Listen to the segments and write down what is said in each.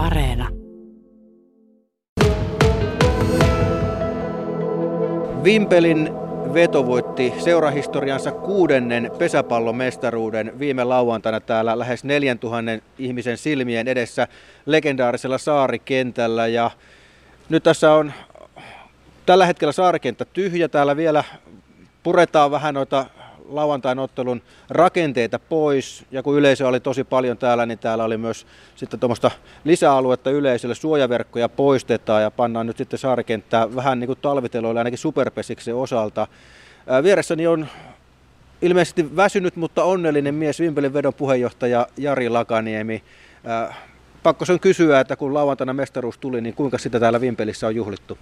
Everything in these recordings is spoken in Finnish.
Areena. Vimpelin veto voitti seurahistoriansa kuudennen pesäpallomestaruuden viime lauantaina täällä lähes 4000 ihmisen silmien edessä legendaarisella saarikentällä. Ja nyt tässä on tällä hetkellä saarikenttä tyhjä. Täällä vielä puretaan vähän noita lauantain ottelun rakenteita pois. Ja kun yleisö oli tosi paljon täällä, niin täällä oli myös sitten tuommoista lisäaluetta yleisölle. Suojaverkkoja poistetaan ja pannaan nyt sitten saarikenttää vähän niin kuin talviteloille ainakin superpesiksen osalta. Vieressäni on ilmeisesti väsynyt, mutta onnellinen mies, Vimpelin vedon puheenjohtaja Jari Lakaniemi. Pakko sen kysyä, että kun lauantaina mestaruus tuli, niin kuinka sitä täällä Vimpelissä on juhlittu?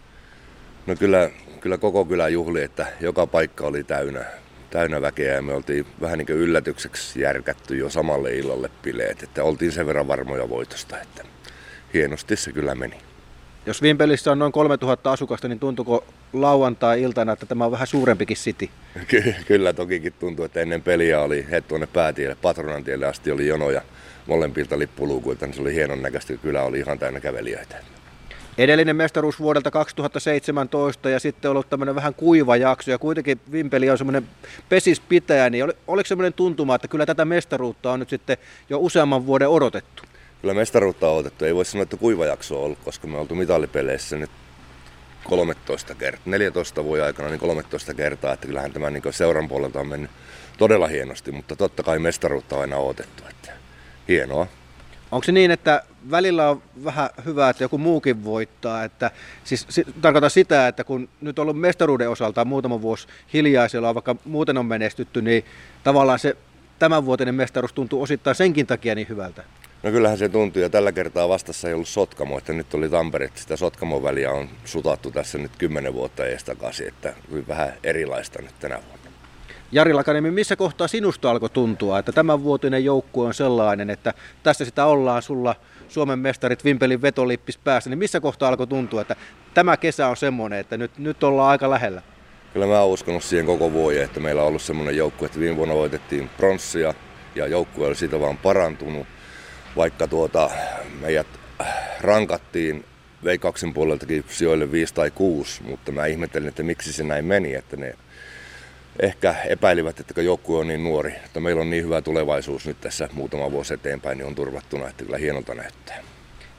No kyllä, kyllä koko kylä juhli, että joka paikka oli täynnä, täynnä väkeä ja me oltiin vähän niin kuin yllätykseksi järkätty jo samalle illalle bileet, että oltiin sen verran varmoja voitosta, että hienosti se kyllä meni. Jos Vimpelissä on noin 3000 asukasta, niin tuntuuko lauantai-iltana, että tämä on vähän suurempikin city? Ky- kyllä tokikin tuntuu, että ennen peliä oli heti tuonne päätielle, Patronan tielle asti oli jonoja molempilta lippuluukuilta, niin se oli hienon näköistä, kyllä oli ihan täynnä kävelijöitä. Edellinen mestaruus vuodelta 2017 ja sitten ollut tämmöinen vähän kuiva jakso ja kuitenkin Vimpeli on semmoinen pesispitäjä, niin oli, oliko semmoinen tuntuma, että kyllä tätä mestaruutta on nyt sitten jo useamman vuoden odotettu? Kyllä mestaruutta on odotettu, ei voi sanoa, että kuiva jakso on ollut, koska me oltu mitalipeleissä nyt 13 kertaa, 14 vuoden aikana niin 13 kertaa, että kyllähän tämä niin seuran puolelta on mennyt todella hienosti, mutta totta kai mestaruutta on aina odotettu, että hienoa. Onko se niin, että välillä on vähän hyvä, että joku muukin voittaa? Että, siis si, tarkoitan sitä, että kun nyt on ollut mestaruuden osalta muutama vuosi hiljaisella, vaikka muuten on menestytty, niin tavallaan se tämänvuotinen mestaruus tuntuu osittain senkin takia niin hyvältä. No kyllähän se tuntuu ja tällä kertaa vastassa ei ollut Sotkamo, että nyt oli Tampere, että sitä Sotkamon väliä on sutattu tässä nyt kymmenen vuotta ees takaisin, että vähän erilaista nyt tänä vuonna. Jari Lakaniemi, missä kohtaa sinusta alkoi tuntua, että tämän vuotinen joukkue on sellainen, että tässä sitä ollaan sulla Suomen mestarit Vimpelin vetolippis päässä, niin missä kohtaa alkoi tuntua, että tämä kesä on semmoinen, että nyt, nyt ollaan aika lähellä? Kyllä mä oon uskonut siihen koko vuoden, että meillä on ollut semmoinen joukkue, että viime vuonna voitettiin pronssia ja joukkue oli siitä vaan parantunut, vaikka tuota, meidät rankattiin Veikkauksen puoleltakin sijoille 5 tai 6, mutta mä ihmettelin, että miksi se näin meni, että ne ehkä epäilivät, että joukkue on niin nuori, että meillä on niin hyvä tulevaisuus nyt tässä muutama vuosi eteenpäin, niin on turvattuna, että kyllä hienolta näyttää.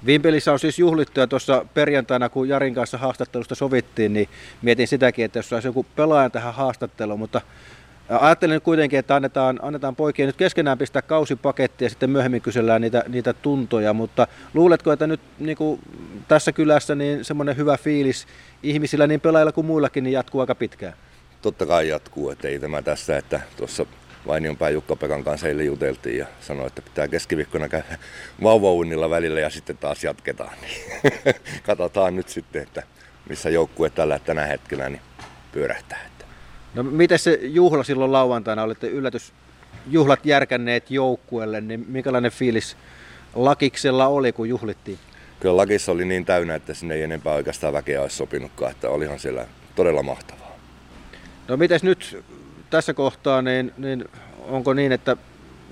Vimpelissä on siis juhlittu ja tuossa perjantaina, kun Jarin kanssa haastattelusta sovittiin, niin mietin sitäkin, että jos saisi joku pelaajan tähän haastatteluun, mutta Ajattelin nyt kuitenkin, että annetaan, annetaan poikien nyt keskenään pistää kausipaketti ja sitten myöhemmin kysellään niitä, niitä tuntoja, mutta luuletko, että nyt niin kuin tässä kylässä niin semmoinen hyvä fiilis ihmisillä, niin pelaajilla kuin muillakin, niin jatkuu aika pitkään? Totta kai jatkuu, että ei tämä tässä, että tuossa Vainionpää Jukka-Pekan kanssa eilen juteltiin ja sanoi, että pitää keskiviikkona käydä vauvaunnilla välillä ja sitten taas jatketaan. Niin katsotaan nyt sitten, että missä joukkue tällä tänä hetkellä niin pyörähtää. No miten se juhla silloin lauantaina, olitte yllätysjuhlat järkänneet joukkueelle, niin minkälainen fiilis Lakiksella oli, kun juhlittiin? Kyllä Lakissa oli niin täynnä, että sinne ei enempää oikeastaan väkeä olisi sopinutkaan, että olihan siellä todella mahtavaa. No miten nyt tässä kohtaa, niin, niin onko niin, että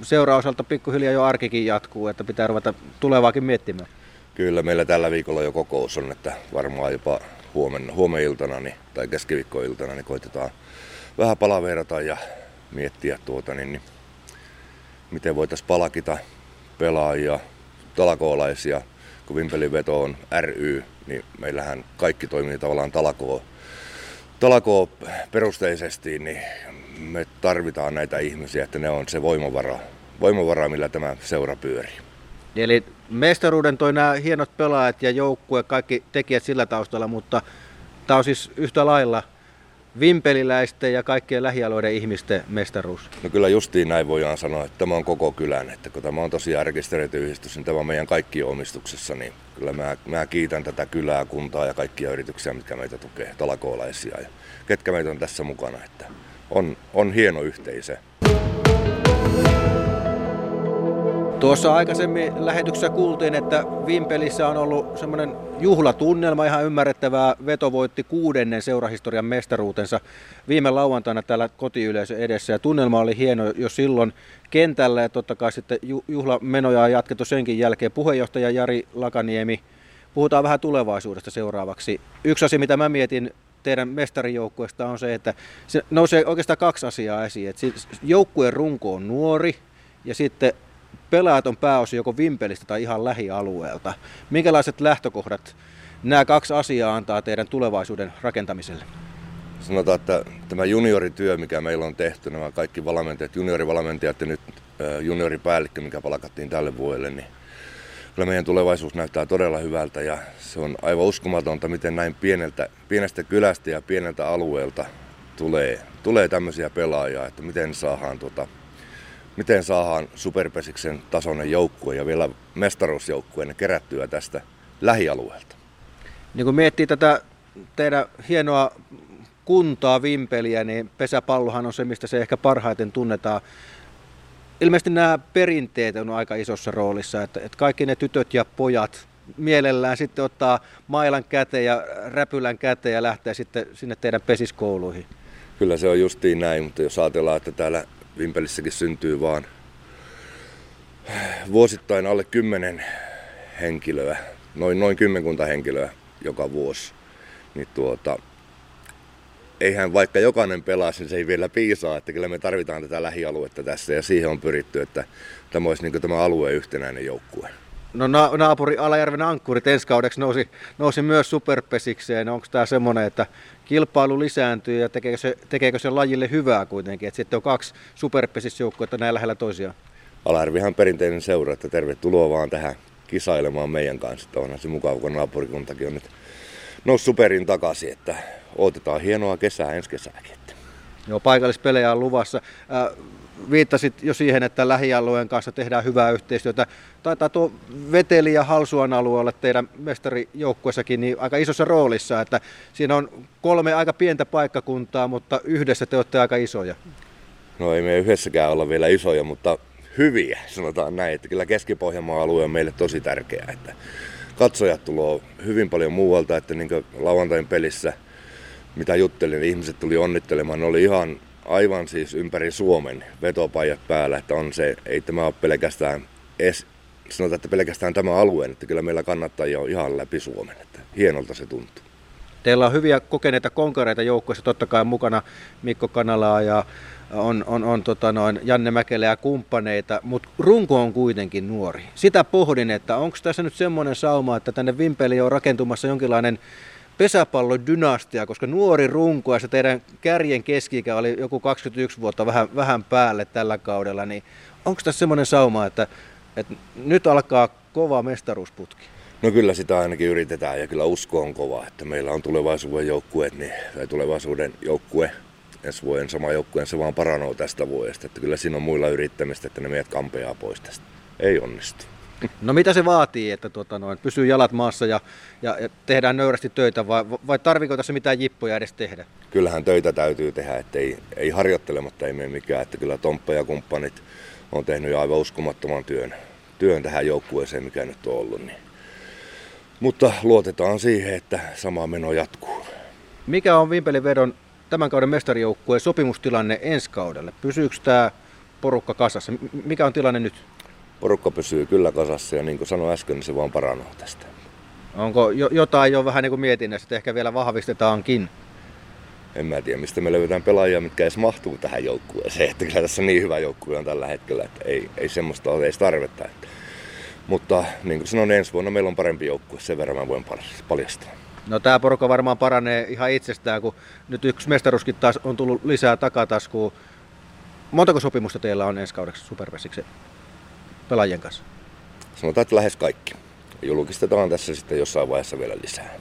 seuraosalta pikkuhiljaa jo arkikin jatkuu, että pitää ruveta tulevaakin miettimään? Kyllä, meillä tällä viikolla jo kokous on, että varmaan jopa huomenna, huomeniltana niin, tai keskiviikkoiltana niin koitetaan vähän palaverata ja miettiä tuota, niin, niin miten voitaisiin palakita pelaajia, talakoolaisia. Kun Vimpelin veto on ry, niin meillähän kaikki toimii tavallaan talakoo, talakoo perusteisesti, niin me tarvitaan näitä ihmisiä, että ne on se voimavara, voimavara millä tämä seura pyörii. Eli mestaruuden toi nämä hienot pelaajat ja joukkue, kaikki tekijät sillä taustalla, mutta tämä on siis yhtä lailla vimpeliläisten ja kaikkien lähialueiden ihmisten mestaruus. No kyllä justiin näin voidaan sanoa, että tämä on koko kylän, että kun tämä on tosiaan rekisteröity yhdistys, niin tämä on meidän kaikki omistuksessa, niin kyllä mä, mä kiitän tätä kylää, kuntaa ja kaikkia yrityksiä, mitkä meitä tukee, talakoolaisia ja ketkä meitä on tässä mukana, että on, on hieno yhteisö. Tuossa aikaisemmin lähetyksessä kuultiin, että Vimpelissä on ollut semmoinen juhlatunnelma, ihan ymmärrettävää. Veto voitti kuudennen seurahistorian mestaruutensa viime lauantaina täällä kotiyleisö edessä. Ja tunnelma oli hieno jo silloin kentällä ja totta kai sitten juhlamenoja on jatkettu senkin jälkeen. Puheenjohtaja Jari Lakaniemi, puhutaan vähän tulevaisuudesta seuraavaksi. Yksi asia, mitä mä mietin teidän mestarijoukkueesta on se, että se nousee oikeastaan kaksi asiaa esiin. Että joukkueen runko on nuori ja sitten pelaajat on pääosin joko Vimpelistä tai ihan lähialueelta. Minkälaiset lähtökohdat nämä kaksi asiaa antaa teidän tulevaisuuden rakentamiselle? Sanotaan, että tämä juniorityö, mikä meillä on tehty, nämä kaikki valmentajat, juniorivalmentajat ja nyt junioripäällikkö, mikä palkattiin tälle vuodelle, niin kyllä meidän tulevaisuus näyttää todella hyvältä ja se on aivan uskomatonta, miten näin pieneltä, pienestä kylästä ja pieneltä alueelta tulee, tulee tämmöisiä pelaajia, että miten saadaan tuota, miten saadaan superpesiksen tasoinen joukkue ja vielä mestaruusjoukkue kerättyä tästä lähialueelta. Niin kun miettii tätä teidän hienoa kuntaa, Vimpeliä, niin pesäpallohan on se, mistä se ehkä parhaiten tunnetaan. Ilmeisesti nämä perinteet on aika isossa roolissa, että, että kaikki ne tytöt ja pojat mielellään sitten ottaa mailan käteen ja räpylän käteen ja lähtee sitten sinne teidän pesiskouluihin. Kyllä se on justiin näin, mutta jos ajatellaan, että täällä Vimpelissäkin syntyy vaan vuosittain alle kymmenen henkilöä, noin, noin kymmenkunta henkilöä joka vuosi, niin tuota, eihän vaikka jokainen pelaa, niin se ei vielä piisaa, että kyllä me tarvitaan tätä lähialuetta tässä ja siihen on pyritty, että tämä olisi niin tämä alueen yhtenäinen joukkue. No na- naapuri Alajärven ankkurit ensi kaudeksi nousi, nousi myös superpesikseen. Onko tämä semmoinen, että kilpailu lisääntyy ja tekeekö se, tekeekö se lajille hyvää kuitenkin, että sitten on kaksi superpesisjoukkuetta näin lähellä toisiaan? Alajärvihan perinteinen seura, että tervetuloa vaan tähän kisailemaan meidän kanssa. Että onhan se mukava, kun naapurikuntakin on nyt noussut superin takaisin, että otetaan hienoa kesää ensi kesänäkin. Joo, paikallispelejä on luvassa. Äh, viittasit jo siihen, että lähialueen kanssa tehdään hyvää yhteistyötä. Taitaa tuo Veteli ja Halsuan alueella teidän mestarijoukkuessakin niin aika isossa roolissa, että siinä on kolme aika pientä paikkakuntaa, mutta yhdessä te olette aika isoja. No ei me yhdessäkään olla vielä isoja, mutta hyviä, sanotaan näin. Että kyllä Keski-Pohjanmaan alue on meille tosi tärkeä. Että katsojat tulee hyvin paljon muualta, että niin lauantain pelissä, mitä juttelin, niin ihmiset tuli onnittelemaan. Ne oli ihan aivan siis ympäri Suomen vetopajat päällä, että on se, ei tämä ole pelkästään es, sanotaan, että pelkästään tämä alue, että kyllä meillä kannattaa jo ihan läpi Suomen, että hienolta se tuntuu. Teillä on hyviä kokeneita konkareita joukkueessa, totta kai mukana Mikko Kanalaa ja on, on, on tota noin Janne Mäkelä ja kumppaneita, mutta runko on kuitenkin nuori. Sitä pohdin, että onko tässä nyt semmoinen sauma, että tänne Vimpeliin on rakentumassa jonkinlainen pesäpallodynastia, koska nuori runko ja se teidän kärjen keski oli joku 21 vuotta vähän, vähän päälle tällä kaudella, niin onko tässä semmoinen sauma, että, että nyt alkaa kova mestaruusputki? No kyllä sitä ainakin yritetään ja kyllä usko on kova, että meillä on tulevaisuuden joukkueet, niin, tai tulevaisuuden joukkue, ensi vuoden sama joukkue, se vaan paranoo tästä vuodesta. Että kyllä siinä on muilla yrittämistä, että ne meidät kampeaa pois tästä. Ei onnistu. No mitä se vaatii, että tuota noin, pysyy jalat maassa ja, ja, ja tehdään nöyrästi töitä vai, vai tarviko tässä mitään jippoja edes tehdä? Kyllähän töitä täytyy tehdä, että ei, ei harjoittelematta ei mene mikään. Että kyllä Tomppa ja kumppanit on tehnyt aivan uskomattoman työn, työn tähän joukkueeseen, mikä nyt on ollut. Niin. Mutta luotetaan siihen, että sama meno jatkuu. Mikä on Vimpelivedon tämän kauden mestarijoukkueen sopimustilanne ensi kaudelle? Pysyykö tämä porukka kasassa? Mikä on tilanne nyt? Porukka pysyy kyllä kasassa ja niin kuin sanoin äsken, niin se vaan paranuu tästä. Onko jo, jotain jo vähän niin kuin mietinnässä, että ehkä vielä vahvistetaankin? En mä tiedä, mistä me löydetään pelaajia, mitkä edes mahtuu tähän joukkueeseen. Että kyllä tässä niin hyvä joukkue on tällä hetkellä, että ei, ei semmoista ole edes tarvetta. Että. Mutta niin kuin sanoin, ensi vuonna meillä on parempi joukkue, sen verran mä voin paljastaa. No tämä porukka varmaan paranee ihan itsestään, kun nyt yksi mestaruuskin taas on tullut lisää takataskuun. Montako sopimusta teillä on ensi kaudeksi Supervesiksi? Pelaajien kanssa? Sanotaan, että lähes kaikki. Julkistetaan tässä sitten jossain vaiheessa vielä lisää.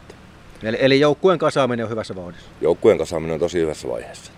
Eli, eli joukkueen kasaaminen on hyvässä vauhdissa? Joukkueen kasaaminen on tosi hyvässä vaiheessa.